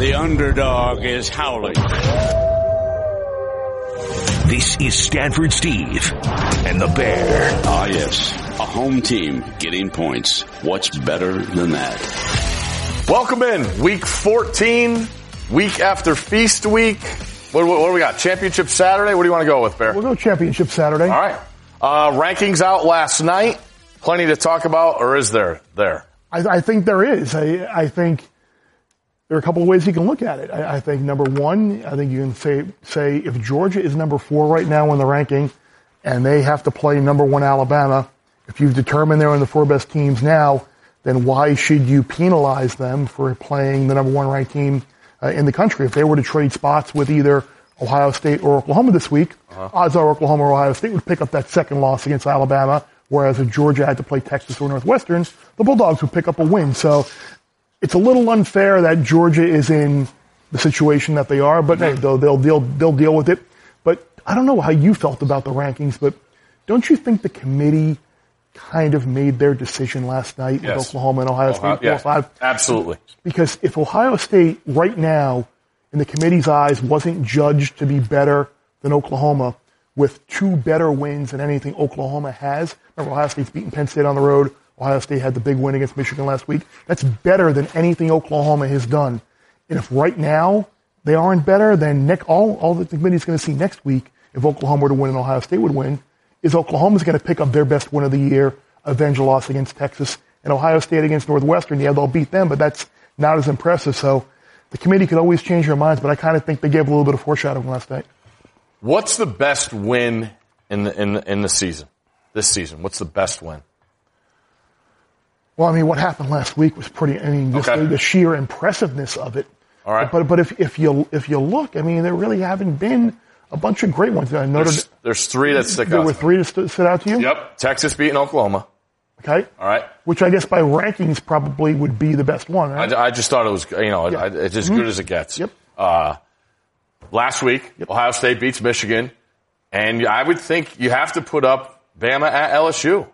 The underdog is howling. This is Stanford Steve and the Bear. Ah, yes. A home team getting points. What's better than that? Welcome in. Week 14, week after Feast Week. What, what, what do we got? Championship Saturday? What do you want to go with, Bear? We'll go Championship Saturday. All right. Uh, rankings out last night. Plenty to talk about, or is there there? I, I think there is. I, I think there are a couple of ways you can look at it. I, I think number one, I think you can say say if Georgia is number four right now in the ranking, and they have to play number one Alabama, if you've determined they're in the four best teams now, then why should you penalize them for playing the number one ranked team uh, in the country? If they were to trade spots with either Ohio State or Oklahoma this week, uh-huh. odds are Oklahoma or Ohio State would pick up that second loss against Alabama. Whereas if Georgia had to play Texas or Northwestern, the Bulldogs would pick up a win. So it's a little unfair that Georgia is in the situation that they are, but hey, they'll, they'll, they'll, they'll deal with it. But I don't know how you felt about the rankings, but don't you think the committee kind of made their decision last night yes. with Oklahoma and Ohio, Ohio State? Yeah, five? Absolutely. Because if Ohio State right now, in the committee's eyes, wasn't judged to be better than Oklahoma with two better wins than anything Oklahoma has, remember Ohio State's beaten Penn State on the road. Ohio State had the big win against Michigan last week. That's better than anything Oklahoma has done. And if right now they aren't better, then Nick, all, all the committee's going to see next week, if Oklahoma were to win and Ohio State would win, is Oklahoma's going to pick up their best win of the year, avenge a loss against Texas, and Ohio State against Northwestern. Yeah, they'll beat them, but that's not as impressive. So the committee could always change their minds, but I kind of think they gave a little bit of foreshadowing last night. What's the best win in the, in the, in the season? This season, what's the best win? Well, I mean, what happened last week was pretty. I mean, just okay. the, the, sheer impressiveness of it. All right. But but if if you if you look, I mean, there really haven't been a bunch of great ones. I noted there's, there's three that stick there out. There were three that st- stood out to you. Yep. Texas beating Oklahoma. Okay. All right. Which I guess by rankings probably would be the best one. Right? I, I, just thought it was, you know, yeah. it's as mm-hmm. good as it gets. Yep. Uh, last week, yep. Ohio State beats Michigan, and I would think you have to put up Bama at LSU.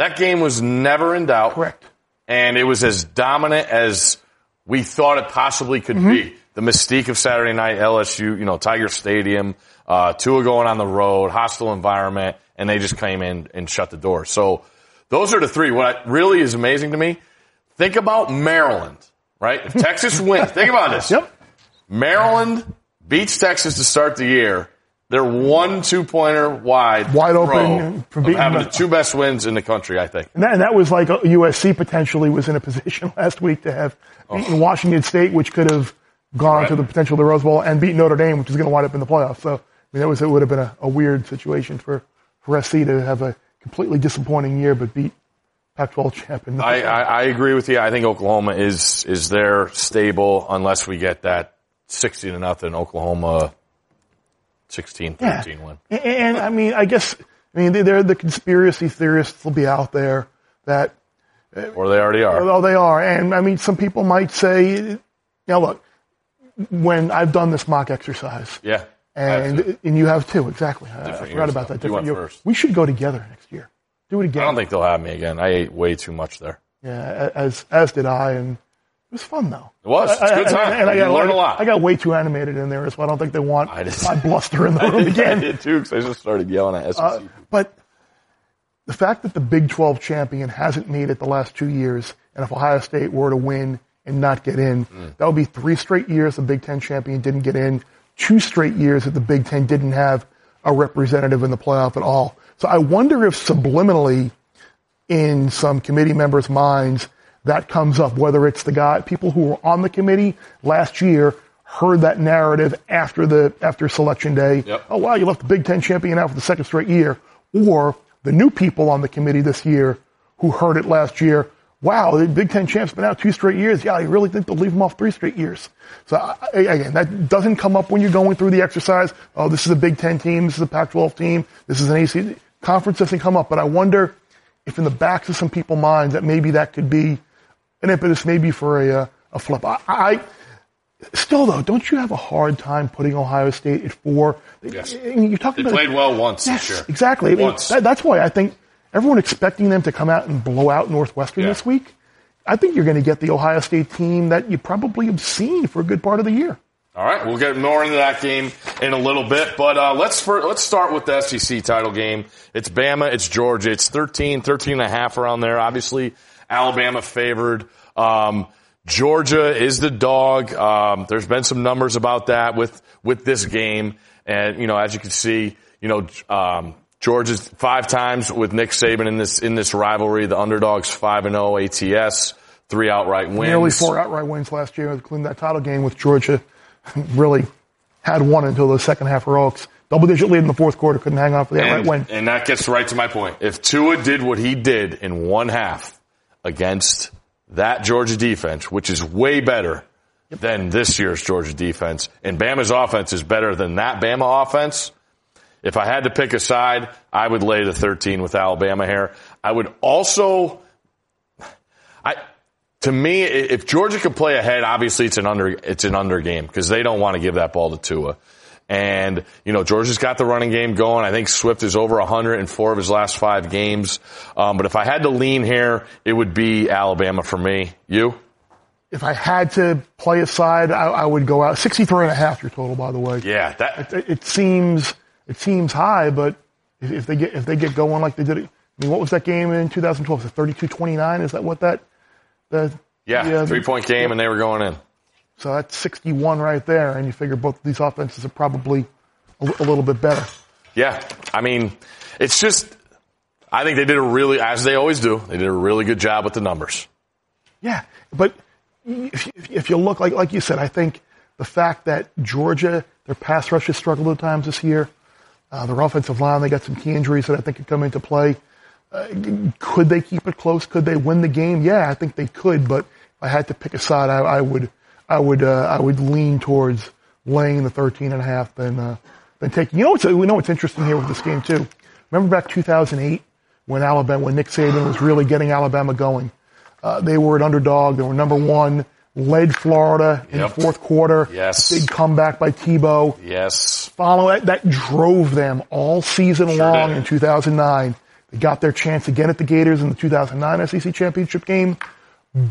That game was never in doubt. Correct. And it was as dominant as we thought it possibly could mm-hmm. be. The mystique of Saturday night LSU, you know, Tiger Stadium, uh, Tua going on the road, hostile environment, and they just came in and shut the door. So those are the three. What really is amazing to me, think about Maryland, right? If Texas wins, think about this. Yep. Maryland beats Texas to start the year. They're one two pointer wide, wide open from having the two best wins in the country, I think. And that, and that was like USC potentially was in a position last week to have oh. beaten oh. Washington State, which could have gone right. to the potential of the Rose Bowl, and beat Notre Dame, which is going to wind up in the playoffs. So I mean, that was it would have been a, a weird situation for for SC to have a completely disappointing year, but beat Pac-12 champion. I, I, I agree with you. I think Oklahoma is is there stable unless we get that sixty to nothing Oklahoma 16, 13 yeah. win. And, and, I mean, I guess, I mean, they're the conspiracy theorists will be out there that. Uh, or they already are. Oh, they are. And I mean, some people might say, now look, when I've done this mock exercise. Yeah. And, and you have too, exactly. I, I forgot about that. Different you first. We should go together next year. Do it again. I don't think they'll have me again. I ate way too much there. Yeah, as, as did I. And it was fun though. It was. It's a good time. And, and I got, learned a lot. I got way too animated in there, so I don't think they want I just, my bluster in the room again. I did too, because I just started yelling at SEC. Uh, but the fact that the Big 12 champion hasn't made it the last two years, and if Ohio State were to win and not get in, mm. that would be three straight years the Big Ten champion didn't get in, two straight years that the Big Ten didn't have a representative in the playoff at all. So I wonder if subliminally in some committee members' minds – that comes up, whether it's the guy, people who were on the committee last year heard that narrative after the, after selection day. Yep. Oh wow, you left the Big Ten champion out for the second straight year. Or the new people on the committee this year who heard it last year. Wow, the Big Ten champ's been out two straight years. Yeah, you really think they'll leave them off three straight years? So again, that doesn't come up when you're going through the exercise. Oh, this is a Big Ten team. This is a Pac-12 team. This is an AC conference. Doesn't come up. But I wonder if in the backs of some people's minds that maybe that could be an impetus maybe for a, uh, a flip. I, I, still though, don't you have a hard time putting Ohio State at four? Yes. you're talking they about played well once yes, year. Exactly. Once. I mean, that, that's why I think everyone expecting them to come out and blow out Northwestern yeah. this week. I think you're going to get the Ohio State team that you probably have seen for a good part of the year. All right, we'll get more into that game in a little bit, but uh, let's for, let's start with the SEC title game. It's Bama, it's Georgia, it's 13, 13 and a half around there. Obviously, Alabama favored. Um, Georgia is the dog. Um, there's been some numbers about that with with this game, and you know, as you can see, you know, um, Georgia's five times with Nick Saban in this in this rivalry. The underdogs five and zero ATS, three outright wins. Nearly four outright wins last year, including that title game with Georgia. Really had one until the second half heroics. Double digit lead in the fourth quarter, couldn't hang on for outright and, win. and that gets right to my point. If Tua did what he did in one half against that Georgia defense, which is way better than this year's Georgia defense, and Bama's offense is better than that Bama offense. If I had to pick a side, I would lay the 13 with Alabama here. I would also, I, to me, if Georgia could play ahead, obviously it's an under, it's an under game because they don't want to give that ball to Tua. And, you know, Georgia's got the running game going. I think Swift is over 100 in four of his last five games. Um, but if I had to lean here, it would be Alabama for me. You? If I had to play a side, I, I would go out 63 and a half your total, by the way. Yeah, that, It, it seems it seems high, but if, if they get if they get going like they did, it, I mean, what was that game in 2012? Was it 32-29? Is that what that? The, yeah, the, uh, three point game and they were going in. So that's 61 right there, and you figure both of these offenses are probably a, a little bit better. Yeah, I mean, it's just, I think they did a really, as they always do, they did a really good job with the numbers. Yeah, but if, if, you look like like you said, I think the fact that Georgia their pass rush has struggled at times this year, uh, their offensive line they got some key injuries that I think could come into play. Uh, could they keep it close? Could they win the game? Yeah, I think they could. But if I had to pick a side, I, I would I would uh, I would lean towards laying the 13 and a half than uh, than taking. You know what's we know what's interesting here with this game too. Remember back 2008 when Alabama when Nick Saban was really getting Alabama going. Uh, they were an underdog. They were number one. Led Florida in Yep. the fourth quarter. Yes. Big comeback by Tebow. Yes. Follow that. That drove them all season long did. in 2009. They got their chance again at the Gators in the 2009 SEC championship game.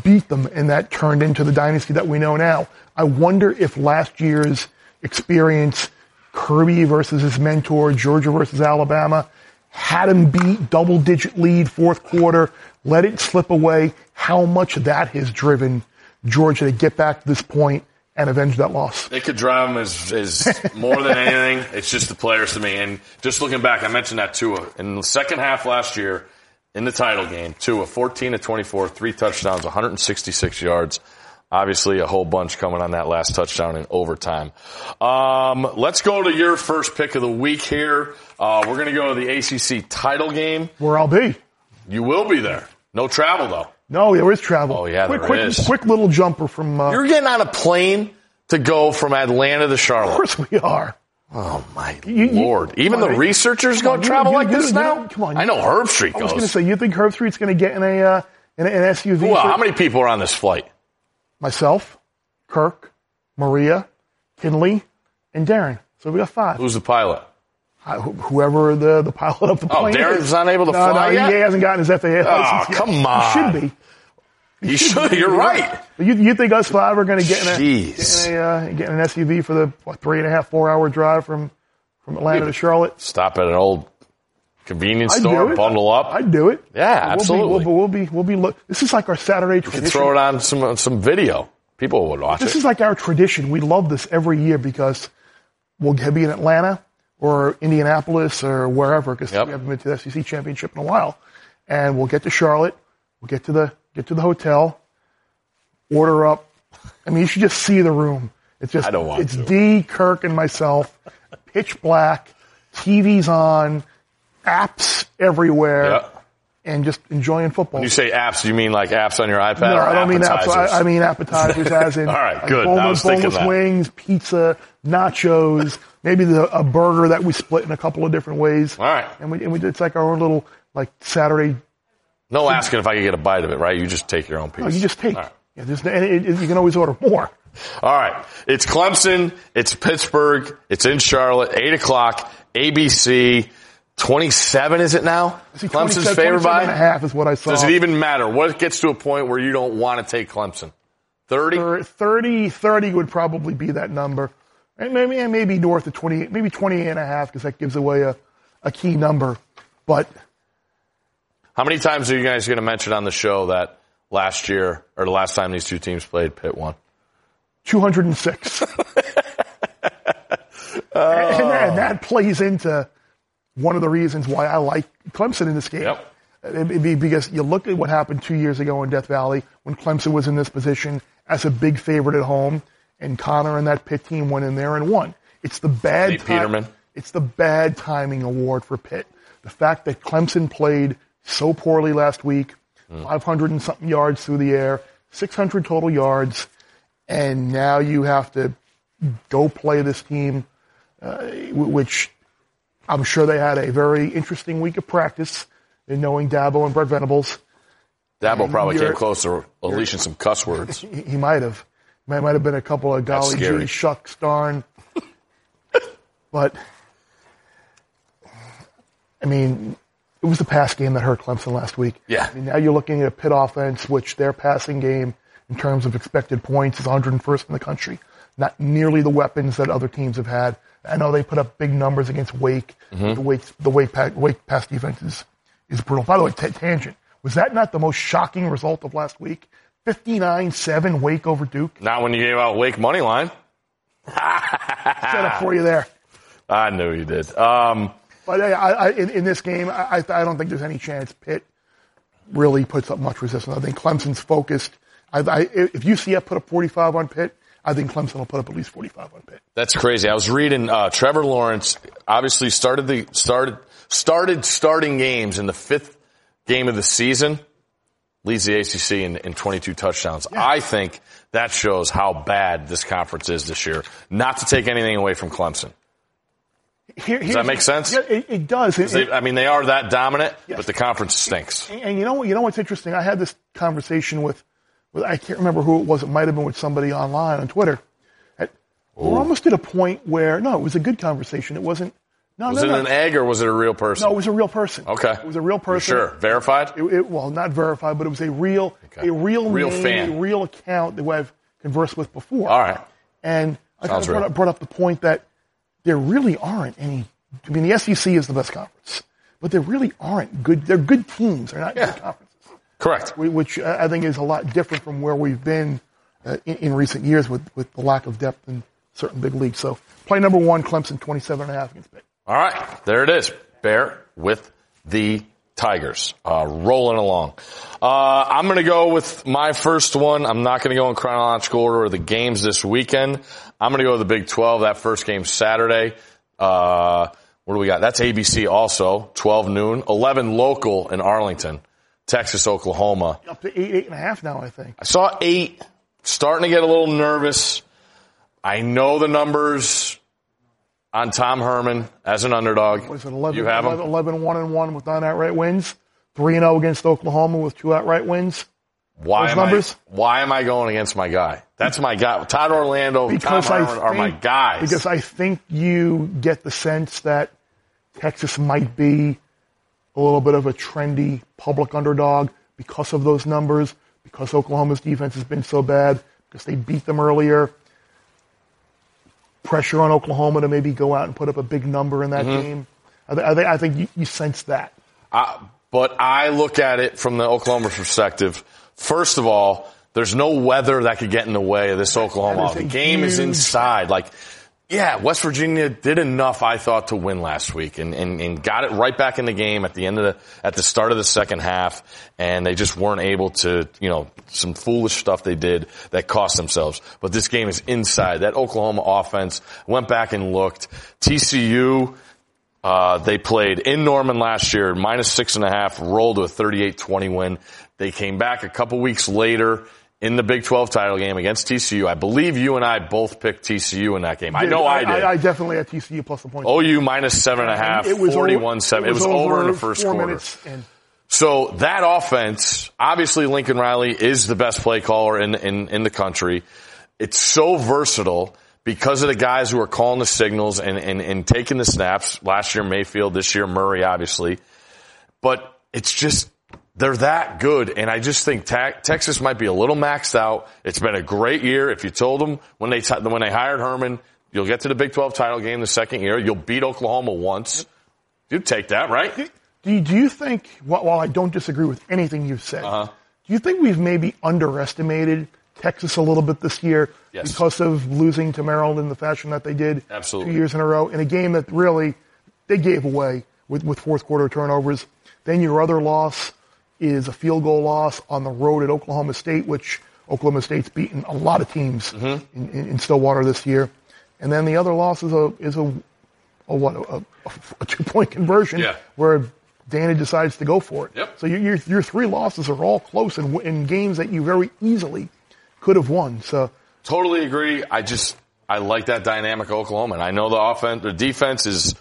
Beat them, and that turned into the dynasty that we know now. I wonder if last year's experience, Kirby versus his mentor, Georgia versus Alabama, had him beat double digit lead fourth quarter, let it slip away, how much that has driven Georgia to get back to this point and avenge that loss. They could drive them as, as more than anything. It's just the players to me. And just looking back, I mentioned that Tua. In the second half last year, in the title game, Tua, 14 to 24, three touchdowns, 166 yards. Obviously, a whole bunch coming on that last touchdown in overtime. Um, let's go to your first pick of the week here. Uh, we're going to go to the ACC title game. Where I'll be. You will be there. No travel though. No, there is travel. Oh, yeah, quick, there quick, is. quick little jumper from. Uh, You're getting on a plane to go from Atlanta to Charlotte. of course we are. Oh my You- you- lord! Even the researchers go travel you- like you- this you- now. come on, I know Herbstreit goes. I was going to say, you think Herbstreit's going to get in a uh, in, an SUV? Well, how many people are on this flight? Myself, Kirk, Maria, Kinley, and Darren. So we got five. Who's the pilot? Wh- whoever the, the pilot of the Oh, plane Darren's is. not able to no, fly no, yet? he hasn't gotten his FAA license yet. come He on. should be. You should. You're right. You, you think us five are going to get in a, Jeez. get in, a uh, get in an SUV for the what, three and a half, four hour drive from from Atlanta to Charlotte? Stop at an old convenience I'd store, bundle up. I'd do it. Yeah, We'll be, absolutely. we'll, we'll be, we'll be, look, this is like our Saturday tradition. Throw it on some some video. People would watch This it. is like our tradition. We love this every year because we'll be in Atlanta or Indianapolis or wherever because Yep. we haven't been to the SEC championship in a while. And we'll get to Charlotte. We'll get to the get to the hotel. Order up. I mean, you should just see the room. It's just I don't want it's to. D, Kirk, and myself. Pitch black. TV's on. Apps everywhere. Yeah. And just enjoying football. When you say apps, do you mean like apps on your iPad? No, or I don't mean apps. I, I mean appetizers, as in All right, like good. I boneless, was boneless that. wings, pizza, nachos, maybe the, a burger that we split in a couple of different ways. All right. and we and we it's like our own little like Saturday. No asking if I could get a bite of it, right? You just take your own piece. Oh, you just take. Right. Yeah, there's, and it, it, you can always order more. All right. It's Clemson. It's Pittsburgh. It's in Charlotte. Eight o'clock. ABC. 27 is it now? Clemson's 27 favored by? and a half is what I saw. Does it even matter? What gets to a point where you don't want to take Clemson? 30? 30, 30 would probably be that number. And maybe, and maybe north of 28, maybe 28 and a half because that gives away a, a key number. But How many times are you guys going to mention on the show that last year or the last time these two teams played, Pitt won? 206. and, and that oh. plays into one of the reasons why I like Clemson in this game. Yep. It'd be because you look at what happened two years ago in Death Valley when Clemson was in this position as a big favorite at home, and Connor and that Pitt team went in there and won. It's the bad Nate ti- Peterman. It's the bad timing award for Pitt. The fact that Clemson played so poorly last week, 500 and something yards through the air, 600 total yards, and now you have to go play this team, uh, which I'm sure they had a very interesting week of practice in knowing Dabo and Brent Venables. Dabo probably came close to unleashing some cuss words. He, might have. Might, might have been a couple of golly gee, shucks, darn. but, I mean, it was the pass game that hurt Clemson last week. Yeah. I mean, now you're looking at a Pitt offense, which their passing game, in terms of expected points, is 101st in the country. Not nearly the weapons that other teams have had. I know they put up big numbers against Wake. Mm-hmm. The Wake, the Wake, pa- Wake pass defense is, is brutal. By the way, t- tangent. Was that not the most shocking result of last week? 59-7 Wake over Duke. Not when you gave out Wake money line. Set up for you there. I knew you did. Um, But I, I, in, in this game, I, I don't think there's any chance Pitt really puts up much resistance. I think Clemson's focused. I, I, if UCF put up 45 on Pitt, I think Clemson will put up at least 45 on Pitt. That's crazy. I was reading uh, Trevor Lawrence obviously started the started started starting games in the fifth game of the season. Leads the ACC in, in 22 touchdowns. I think that shows how bad this conference is this year. Not to take anything away from Clemson. Here, Does that make sense? Yeah, it, it does. It- They, I mean, they are that dominant, Yes. but the conference stinks. And you know what? You know what's interesting? I had this conversation with, with I can't remember who it was. It might have been with somebody online on Twitter. At, we're almost at a point where no, it was a good conversation. It wasn't. No, Was no, it no. an egg or was it a real person? No, it was a real person. Okay. It was a real person. Sure. Verified? It, it, well, not verified, but it was a real, Okay. a real, Real name, fan. a real account that I've conversed with before. All right. And I kind of brought up, brought up the point that there really aren't any. I mean, the SEC is the best conference, but there really aren't good. They're good teams. They're not Yeah. good conferences, Correct. which uh, I think is a lot different from where we've been uh, in, in recent years with, with the lack of depth in certain big leagues. So, play number one, Clemson, 27 and a half against Pitt. All right, there it is. Bear with the Tigers, uh, rolling along. Uh, I'm going to go with my first one. I'm not going to go in chronological order of the games this weekend. I'm going to go with the Big 12. That first game Saturday. Uh, what do we got? That's ABC also, 12 noon, 11 local in Arlington, Texas, Oklahoma. Up to eight, eight and a half now, I think. I saw eight, starting to get a little nervous. I know the numbers on Tom Herman as an underdog. Was it 11, you have 11, him? 11 1 and 1 with nine outright wins? 3 and 0 against Oklahoma with two outright wins? Why those am numbers? I, why am I going against my guy? That's my guy. Todd Orlando, Because Tom I Herman think, are my guys. Because I think you get the sense that Texas might be a little bit of a trendy public underdog because of those numbers, because Oklahoma's defense has been so bad, because they beat them earlier. Pressure on Oklahoma to maybe go out and put up a big number in that Mm-hmm. game. I, th- I, think I think you, you sense that. Uh, but I look at it from the Oklahoma perspective. First of all, there's no weather that could get in the way of this Oklahoma. The game is inside. Like, yeah, West Virginia did enough, I thought, to win last week and, and, and got it right back in the game at the end of the, at the start of the second half. And they just weren't able to, you know, some foolish stuff they did that cost themselves. But this game is inside. That Oklahoma offense went back and looked. TCU, uh, they played in Norman last year, minus six and a half, rolled to a 38-20 win. They came back a couple weeks later in the Big 12 title game against TCU. I believe you and I both picked TCU in that game. I know I, did. I, definitely had TCU plus the point. OU minus seven and a half, It was over- 41-7. It was over in the first quarter. And So that offense, obviously Lincoln Riley is the best play caller in, in, in the country. It's so versatile because of the guys who are calling the signals and, and, and taking the snaps. Last year Mayfield, this year Murray, obviously. But it's just, they're that good. And I just think ta- Texas might be a little maxed out. It's been a great year. If you told them when they, t- when they hired Herman, you'll get to the Big 12 title game the second year, you'll beat Oklahoma once. You'd take that, right? Do you, do you think, while I don't disagree with anything you've said, Uh-huh. do you think we've maybe underestimated Texas a little bit this year Yes. because of losing to Maryland in the fashion that they did Absolutely. two years in a row in a game that really they gave away with, with fourth quarter turnovers? Then your other loss is a field goal loss on the road at Oklahoma State, which Oklahoma State's beaten a lot of teams Mm-hmm. in, in, in Stillwater this year. And then the other loss is a is a, a what a, a two point conversion Yeah. where Danny decides to go for it. Yep. So your, your your three losses are all close in, in games that you very easily could have won. So Totally agree. I just I like that dynamic of Oklahoma. And I know the offense, the defense is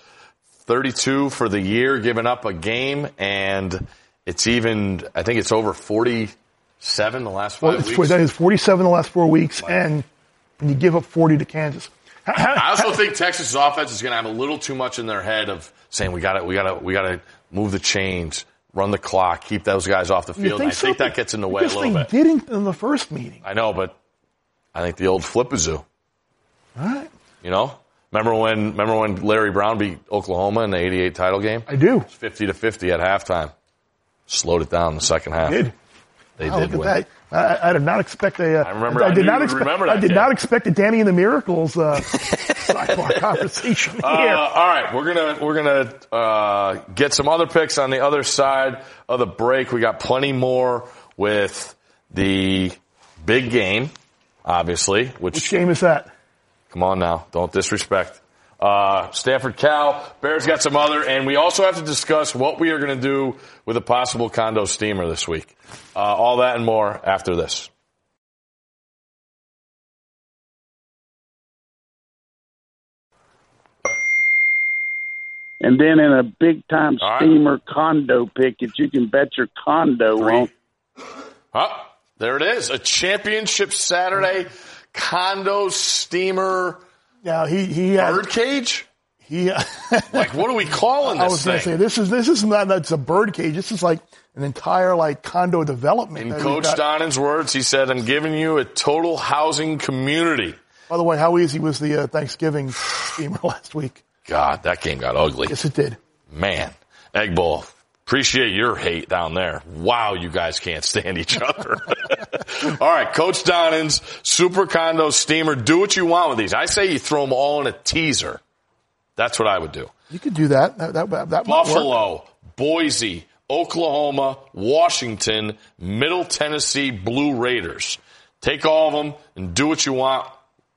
32 for the year, giving up a game, and it's even I think it's over 47 the last well, five it's, weeks. that is 47 the last four weeks, and when you give up 40 to Kansas. I also think Texas' offense is going to have a little too much in their head of saying we got to we got to we got to move the chains, run the clock, keep those guys off the field. And I so? think that gets in the way a little they bit. didn't in the first meeting. I know, but I think the old flipazoo. All right. You know, remember when remember when Larry Brown beat Oklahoma in the '88 title game? I do. 50 to 50 at halftime. Slowed it down in the second half. Did. They Wow, did look win. at that. I, I did not expect a. Uh, I remember- I did not expect. remember that I did game. not expect a Danny and the Miracles uh, sidebar conversation here. Uh, all right, we're gonna we're gonna uh, get some other picks on the other side of the break. We got plenty more with the big game, obviously. Which, Which game is that? come on now, don't disrespect. Uh, Stanford Cal, Bears got some other, and we also have to discuss what we are going to do with a possible condo steamer this week. Uh, all that and more after this. And then in a big time right. steamer condo pick that you can bet your condo won't. Oh, there it is. A championship Saturday condo steamer Now he he had birdcage? he. Like, what are we calling this? I was going to say this is this is not that's a bird cage. This is like an entire like condo development. In Coach. Donnan's words, he said, I'm giving you a total housing community. By the way, how easy was the uh, Thanksgiving steamer last week? God, that game got ugly. Yes, it did. Man, Egg Bowl, appreciate your hate down there. Wow, you guys can't stand each other. all right, Coach Donnan's Super Condo Steamer. Do what you want with these. I say you throw them all in a teaser. That's what I would do. You could do that. That that, that. Buffalo, Boise, Oklahoma, Washington, Middle Tennessee Blue Raiders. Take all of them and do what you want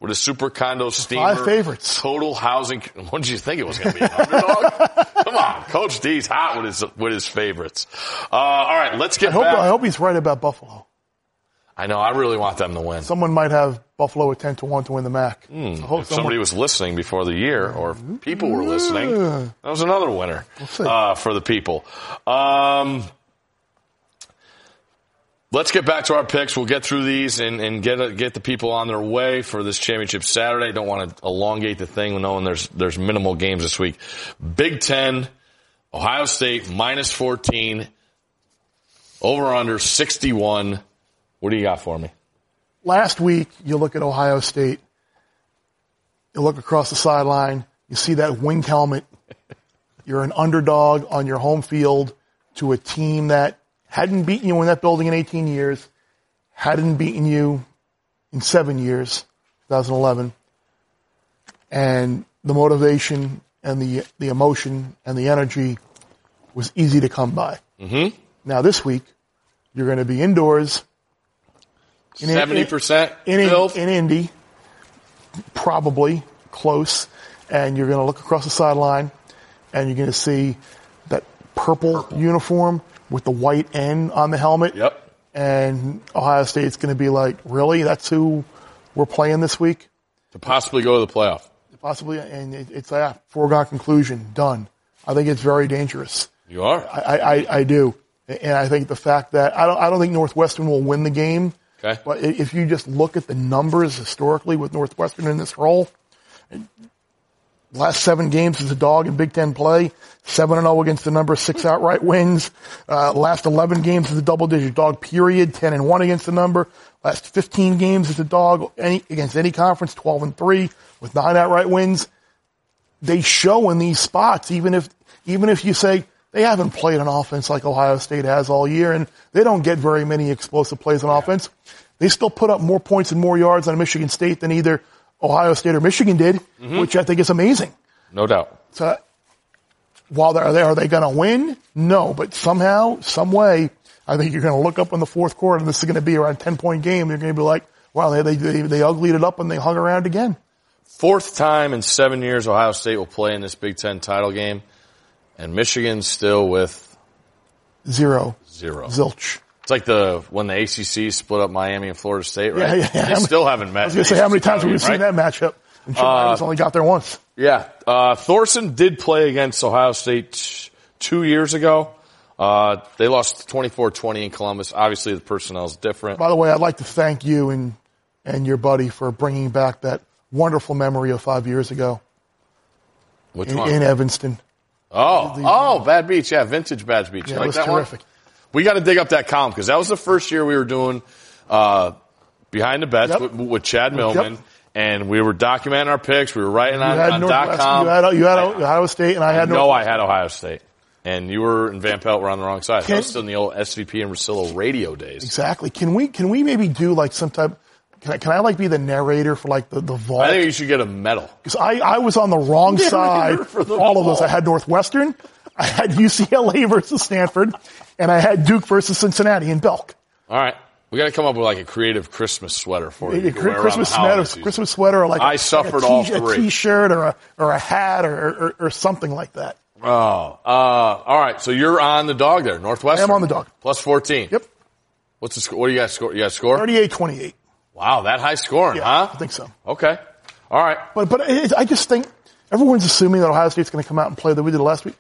with a super condo steamer. My favorites. Total housing. What did you think it was going to be? Underdog? Come on, Coach D's hot with his with his favorites. Uh, all right, let's get I hope. I hope he's right about Buffalo. I know. I really want them to win. Someone might have Buffalo at ten to one to win the MAC. I hope If someone- somebody was listening before the year, or people were listening, that was another winner see. uh, for the people. Um, let's get back to our picks. We'll get through these and, and get get the people on their way for this championship Saturday. Don't want to elongate the thing, knowing there's there's minimal games this week. Big Ten, Ohio State minus fourteen, over under sixty one. What do you got for me? last week you look at Ohio State, you look across the sideline, you see that winged helmet. You're an underdog on your home field to a team that hadn't beaten you in that building in 18 years, hadn't beaten you in seven years, 2011. And the motivation and the, the emotion and the energy was easy to come by. Mm-hmm. Now this week, you're going to be indoors in- in- Seventy percent in, in, filled. in Indy, probably close, and you're going to look across the sideline, and you're going to see that purple, uniform with the white N on the helmet. Yep. And Ohio State's going to be like, really? That's who we're playing this week? to possibly go to the playoff. Possibly, and it, it's a foregone conclusion. Done. I think it's very dangerous. You are. I, I, I do. And I think the fact that I don't, I don't think Northwestern will win the game. Okay. But if you just look at the numbers historically with Northwestern in this role, Last seven games as a dog in Big Ten play, seven and zero against the number, six outright wins. Uh, last eleven games as a double digit dog. Period, ten and one against the number. Last fifteen games as a dog any, against any conference, twelve and three with nine outright wins. They show in these spots, even if even if you say they haven't played an offense like Ohio State has all year, and they don't get very many explosive plays on offense. They still put up more points and more yards on Michigan State than either Ohio State or Michigan did, mm-hmm. which I think is amazing. No doubt. So while they're there, are they going to win? No, but somehow, some way, I think you're going to look up in the fourth quarter and this is going to be around a 10 point game. They're going to be like, wow, they, they, they, they uglied it up and they hung around again. Fourth time in seven years Ohio State will play in this Big Ten title game, and Michigan still with Zero. zero. Zilch. It's like the when the ACC split up Miami and Florida State, right? Yeah, yeah. They still haven't met. I was going to say, how many times have we seen that matchup? And Chip Myers only got there once. Yeah, uh, Thorson did play against Ohio State t- two years ago. Uh, they lost 24-20 in Columbus. Obviously, the personnel is different. By the way, I'd like to thank you and, and your buddy for bringing back that wonderful memory of five years ago Which in, one? in Evanston. oh, oh, Bad Beach. Yeah, vintage Bad Beach. Yeah, like was that terrific. one? We got to dig up that column because that was the first year we were doing uh, behind the bets Yep. with, with Chad Millman, and we were documenting our picks. We were writing You on, had on Northwestern, .com. you had, you had Ohio State, and I had no, North- I had Ohio State. And you were in Van Pelt were on the wrong side. Can- That was still in the old SVP and Russillo radio days. Exactly. Can we can we maybe do like some type? Can I, can I like be the narrator for like the the vault? I think you should get a medal. Because I, I was on the wrong Narrator side for the all of those. vault. I had Northwestern, I had UCLA versus Stanford, and I had Duke versus Cincinnati in Belk. All right. We got to come up with like a creative Christmas sweater for you. A you can wear around Christmas sweater. Christmas sweater, or like I a, suffered like a all three. a t-shirt or a or a hat or or, or something like that. Oh, uh, all right. So you're on the dog there, Northwestern. I am on the dog. Plus 14. Yep, What's the score? What do you got? Score? You got a score? 38-28. Wow, that high scoring, Yeah, huh? I think so. Okay. All right. But but I just think everyone's assuming that Ohio State's going to come out and play that we did last week.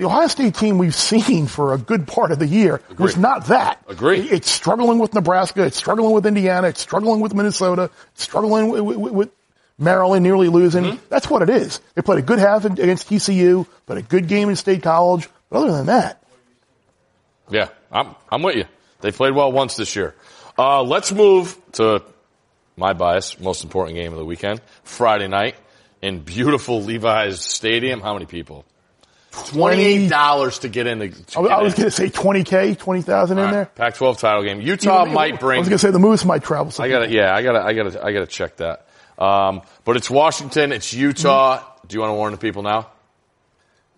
The Ohio State team we've seen for a good part of the year was not that. Agree. It's struggling with Nebraska. It's struggling with Indiana. It's struggling with Minnesota. It's struggling with, with, with Maryland, nearly losing. Mm-hmm. That's what it is. They played a good half against TCU, but a good game in State College. But other than that, Yeah, I'm, I'm with you. They played well once this year. Uh, let's move to my bias, most important game of the weekend, Friday night in beautiful Levi's Stadium. How many people? Twenty-eight dollars to get in. The, to I, get I was going to say 20K, 20,000 in there. Pac-12 title game. Utah Even- might bring. I was going to say the Moose might travel. I gotta, yeah, I gotta, I gotta, I gotta check that. Um, but it's Washington, it's Utah. Do you want to warn the people now?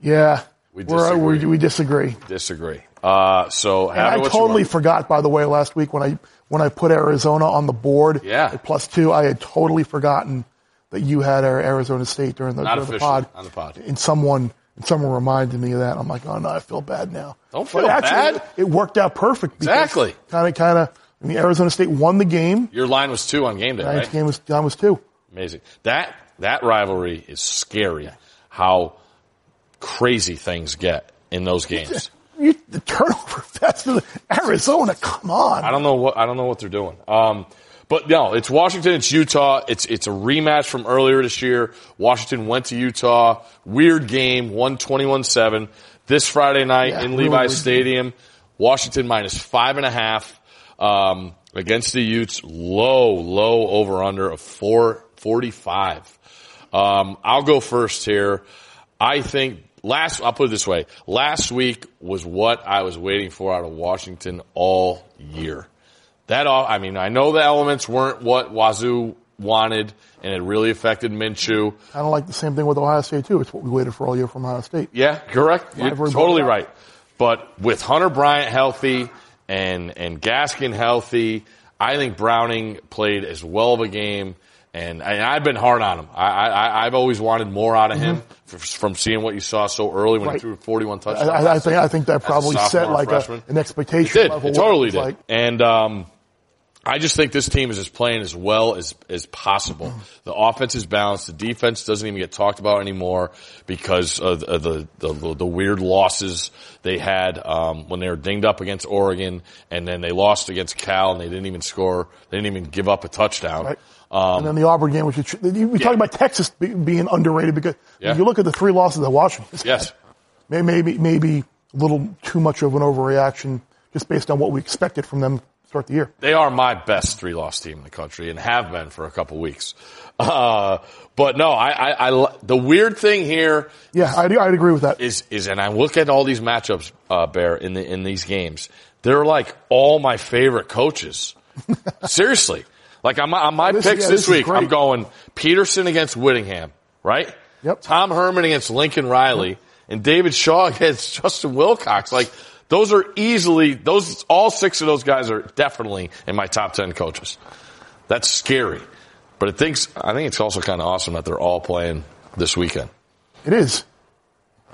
Yeah. We We're- we disagree. we disagree. Disagree. Uh, so I totally forgot, by the way, last week when I when I put Arizona on the board Yeah. plus two, I had totally forgotten that you had Ar- Arizona State during the, Not during the pod. on the pod. And someone and someone reminded me of that. I'm like, oh no, I feel bad now. Don't But feel actually, bad. It worked out perfect. Exactly. Kind of, kind of. I mean, Arizona State won the game. Your line was two on game day, right? game was time was two. Amazing. That that rivalry is scary. How crazy things get in those games. You, the turnover fest Arizona. Come on. I don't know what I don't know what they're doing. Um, but no, it's Washington, it's Utah. It's it's a rematch from earlier this year. Washington went to Utah. Weird game, won 21-7. This Friday night Yeah, in Levi's weird game. Stadium, Washington minus five and a half um, against the Utes. Low, low over under of four forty five. Um, I'll go first here. I think last, I'll put it this way. Last week was what I was waiting for out of Washington all year. That all, I mean, I know the elements weren't what Wazoo wanted and it really affected Minshew. Kind of like the same thing with Ohio State too. It's what we waited for all year from Ohio State. Yeah, correct. You're totally right. But with Hunter Bryant healthy and, and Gaskin healthy, I think Browning played as well of a game. And, and I've been hard on him. I, I, I've always wanted more out of him f- from seeing what you saw so early when Mm-hmm. Right. he threw 41 I, touchdowns. I, I think I think that probably set like a, an expectation It did. level. It totally did. Like, and um, I just think this team is just playing as well as, as possible. The offense is balanced. The defense doesn't even get talked about anymore because of, of the, the, the weird losses they had, um, when they were dinged up against Oregon and then they lost against Cal and they didn't even score, they didn't even give up a touchdown. Right. and then the Auburn game, which you, we yeah. talk about Texas being underrated because Yeah. if you look at the three losses that Washington, Yes. may- maybe maybe a little too much of an overreaction just based on what we expected from them start the year. They are my best three loss team in the country and have been for a couple weeks. Uh, but no, I, I, I, the weird thing here Yeah, I'd, I'd agree with that. is is and I look at all these matchups, uh, Bear in the in these games. They're like all my favorite coaches. Seriously, like on my, on my This- picks yeah, this this is week, I'm going Petersen against Whittingham, right? Yep. Tom Herman against Lincoln Riley, and David Shaw against Justin Wilcox. Like those are easily those. All six of those guys are definitely in my top ten coaches. That's scary, but it thinks I think it's also kind of awesome that they're all playing this weekend. It is.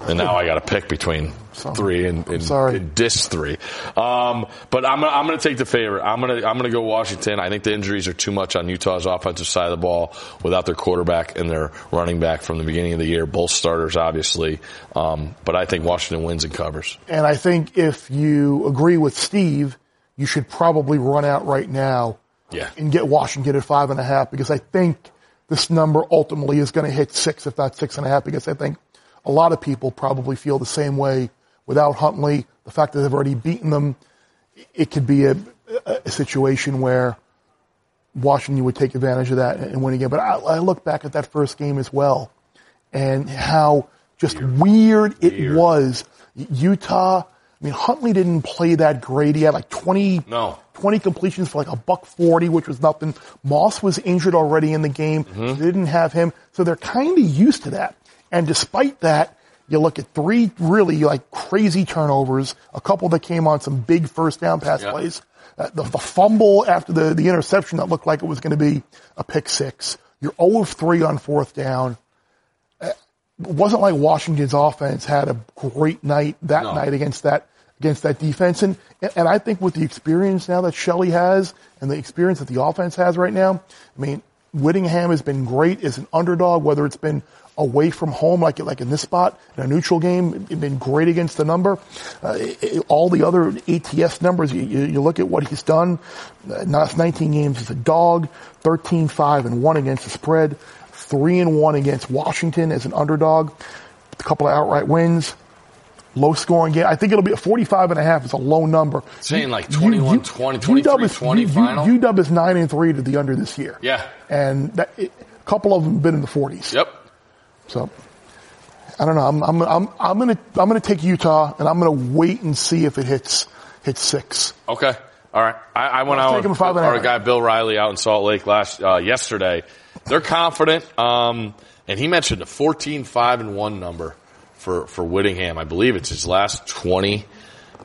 And now I got to pick between three and, and, sorry. and dis three. Um, but I'm I'm going to take the favorite. I'm going to I'm going to go Washington. I think the injuries are too much on Utah's offensive side of the ball without their quarterback and their running back from the beginning of the year. Both starters, obviously. Um, but I think Washington wins and covers. And I think if you agree with Steve, you should probably run out right now Yeah. and get Washington at five and a half because I think this number ultimately is going to hit six, if not six and a half, because I think a lot of people probably feel the same way without Huntley. The fact that they've already beaten them, it could be a, a situation where Washington would take advantage of that and win again. But I, I look back at that first game as well and how just weird, it was. Utah, I mean, Huntley didn't play that great. He had like 20, No. 20 completions for like a buck 40, which was nothing. Moss was injured already in the game. Mm-hmm. They didn't have him. So they're kind of used to that. And despite that, you look at three really like crazy turnovers, a couple that came on some big first down pass Yeah. plays, uh, the, the fumble after the, the interception that looked like it was going to be a pick six. You're 0 of 3 on fourth down. Uh, It wasn't like Washington's offense had a great night that No. night against that against that defense. And and I think with the experience now that Shelley has and the experience that the offense has right now, I mean, Whittingham has been great as an underdog, whether it's been away from home, like like in this spot, in a neutral game, been great against the number. Uh, it- all the other ATS numbers, you, you, you look at what he's done. Uh, last 19 games as a dog, 13-5 and one against the spread, three and one against Washington as an underdog, a couple of outright wins. Low scoring game. I think it'll be a 45 and a half. It's a low number. Saying like You- 21, you- 20, UW 23, is- 20 U- final? UW is nine and three to the under this year. Yeah. And that, it, a couple of them have been in the 40s. Yep. So I don't know. I'm I'm I'm I'm gonna I'm gonna take Utah and I'm gonna wait and see if it hits hits six. Okay. All right. I, I went Let's out with our guy Bill Riley out in Salt Lake last uh, yesterday. They're confident, um, and he mentioned a 14-5 and one number for for Whittingham. I believe it's his last 20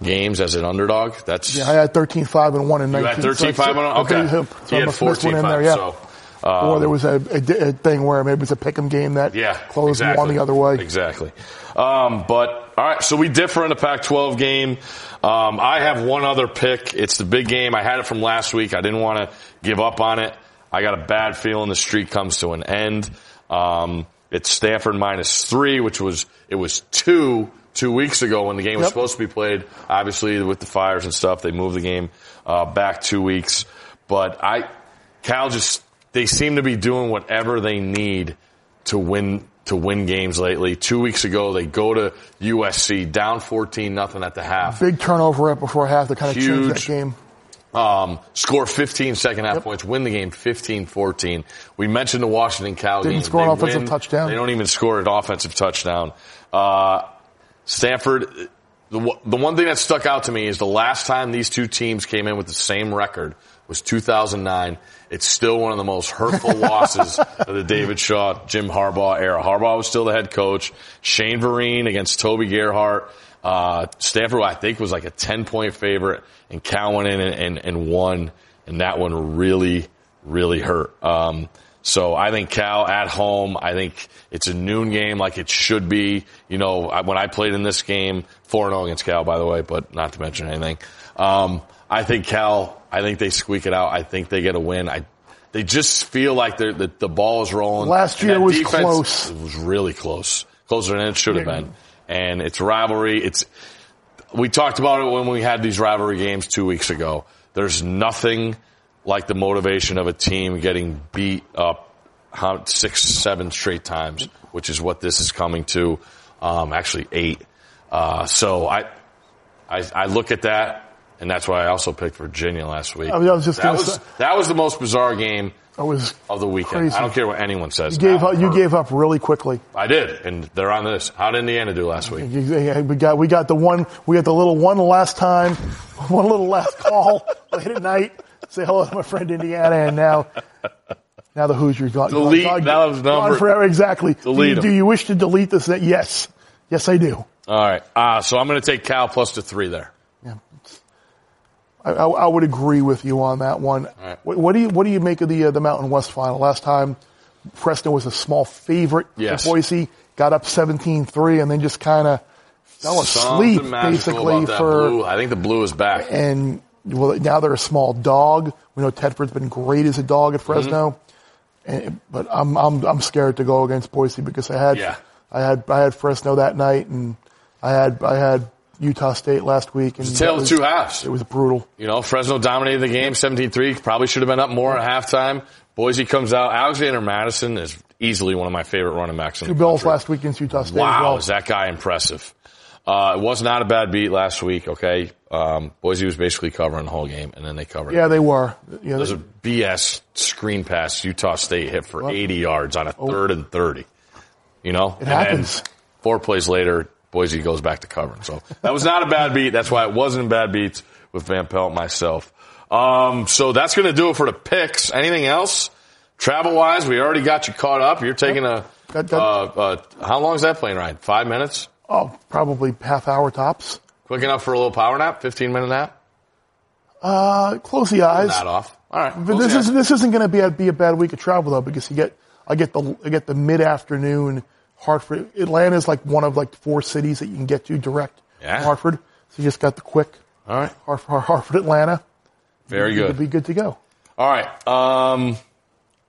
games as an underdog. That's Yeah, I had 13-5 and one in 19. you 19. had 13 5 and one? I Okay. think him. he had must have missed one 14 in there, yeah. So, or there was a, a, a thing where maybe it's a pick'em game that yeah, closed exactly. one the other way. Exactly. Um, but all right, so we differ in the Pac-12 game. Um, I have one other pick. It's the big game. I had it from last week. I didn't want to give up on it. I got a bad feeling the streak comes to an end. Um, it's Stanford minus three, which was it was two two weeks ago when the game was Yep. supposed to be played. Obviously, with the fires and stuff, they moved the game uh, back two weeks. But I, Cal just they seem to be doing whatever they need to win to win games lately. Two weeks ago, they go to USC down fourteen nothing at the half. Big turnover right before half to kind of change that game. Um, score 15 second half points, win the game 15-14. We mentioned the Washington Cal Didn't game. score an offensive win. touchdown. They don't even score an offensive touchdown. Uh, Stanford, the, the one thing that stuck out to me is the last time these two teams came in with the same record was 2009. It's still one of the most hurtful losses of the David Shaw, Jim Harbaugh era. Harbaugh was still the head coach. Shane Vereen against Toby Gerhart. Uh, Stanford, I think, was like a 10 point favorite and Cal went in and, and, and won. And that one really, really hurt. Um, So I think Cal at home, I think it's a noon game like it should be. You know, when I played in this game, 4-0 against Cal, by the way, but not to mention anything. Um, I think Cal, I think they squeak it out. I think they get a win. I, they just feel like they're, the, the ball is rolling. Last year was defense- close. It was really close. Closer than it should have been. And it's rivalry. It's, we talked about it when we had these rivalry games two weeks ago. There's nothing like the motivation of a team getting beat up six, seven straight times, which is what this is coming to. Um, actually eight. Uh, so I, I, I look at that, and that's why I also picked Virginia last week. I was- I was just that was that was the most bizarre game I was of the weekend. Crazy. I don't care what anyone says. you gave now. up, you gave up really quickly. I did, and they're on this. How did Indiana do last week? We got we got the one we got the little one last time, one little last call late at night. Say hello to my friend Indiana, and now now the Hoosiers gone. Delete gone, those gone numbers. forever. Exactly. Delete do, do you wish to delete this? Yes, yes, I do. All right, uh, so I'm going to take Cal plus to three there. I, I, I would agree with you on that one. right. What, what do you what do you make of the uh, the Mountain West final? Last time, Fresno was a small favorite Yes. Boise, got up 17-3, and then just kind of fell asleep basically for blue. I think the blue is back. and well, now they're a small dog. We know Tedford's been great as a dog at Fresno, Mm-hmm. and, but I'm I'm I'm scared to go against Boise because I had Yeah. I had I had Fresno that night, and I had I had Utah State last week, and It's a tale that of two halves. It was brutal. You know, Fresno dominated the game 17-3. Probably should have been up more at halftime. Boise comes out. Alexander Mattison is easily one of my favorite running backs in Two the bills country. last week against Utah State. as Wow, well. is that guy impressive? Uh, it was not a bad beat last week. Okay, um, Boise was basically covering the whole game, and then they covered. Yeah, it. they were. Yeah, There's they, a BS screen pass Utah State hit for 80 yards on a third and 30. You know, It happens. four plays later, Boise goes back to covering. So that was not a bad beat. That's why it wasn't a bad beat with Van Pelt myself. Um, so that's going to do it for the picks. Anything else? Travel wise, we already got you caught up. You're taking a, That- that- uh, uh, how long is that plane ride? Five minutes? oh, probably half hour tops. Quick enough for a little power nap? 15 minute nap? Uh, close the eyes. Not off. All right. But this is, this isn't going to be a, be a bad week of travel though because you get I get the I get the mid afternoon Hartford. Atlanta is like one of like four cities that you can get to direct. Yeah. Hartford. So you just got the quick All right. Hartford, Hartford Atlanta. Very good. be good to go. All right. Um,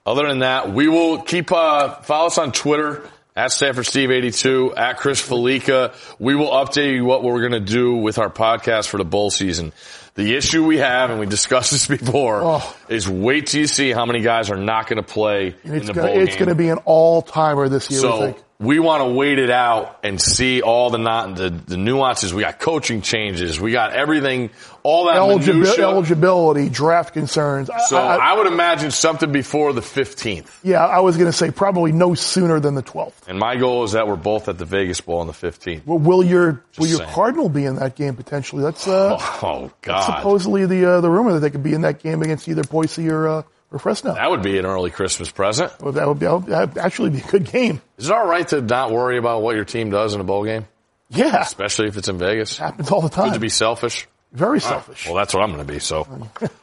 other than that, we will keep uh, follow us on Twitter at Stanford Steve eighty two at Chris Fallica. We will update you what we're going to do with our podcast for the bowl season. The issue we have, and we discussed this before, Oh. is wait till you see how many guys are not going to play And in it's the gonna, bowl it's going to be an all timer this year. I So think. We want to wait it out and see all the not the, the nuances. We got coaching changes. We got everything, all that Eligibi- eligibility, draft concerns. I- So I- I would imagine something before the 15th. yeah, I was going to say probably no sooner than the 12th. And my goal is that we're both at the Vegas Bowl on the 15th. Well, will your will your saying. Cardinal be in that game potentially? That's uh, Oh God, supposedly the uh, the rumor that they could be in that game against either Boise or uh, or Fresno. that would be an early Christmas present. Well, that would be that would actually be a good game. Is it all right to not worry about what your team does in a bowl game, Yeah, especially if it's in Vegas? It happens all the time. Good to be selfish. Very selfish. Well, that's what I'm going to be. So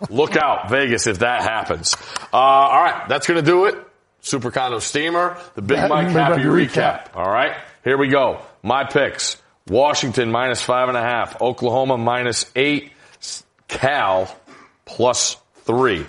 look out, Vegas, if that happens. Uh, all right, that's going to do it. Super Condo Steamer, the Big That- Mike Happy recap. recap. All right, here we go. My picks: Washington minus five and a half, Oklahoma minus eight, Cal plus three.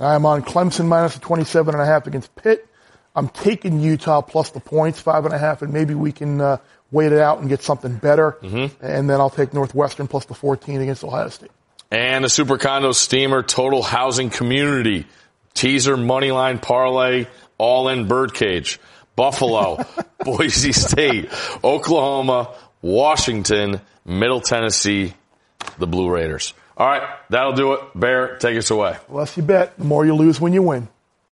I'm on Clemson minus the 27 and a half against Pitt. I'm taking Utah plus the points, five and a half, and maybe we can uh, wait it out and get something better. Mm-hmm. And then I'll take Northwestern plus the 14 against Ohio State. And the Super Condo Steamer Total Housing Community teaser moneyline parlay all in birdcage. Buffalo, Boise State, Oklahoma, Washington, Middle Tennessee, the Blue Raiders. All right, that'll do it. Bear, take us away. Less you bet, the more you lose when you win.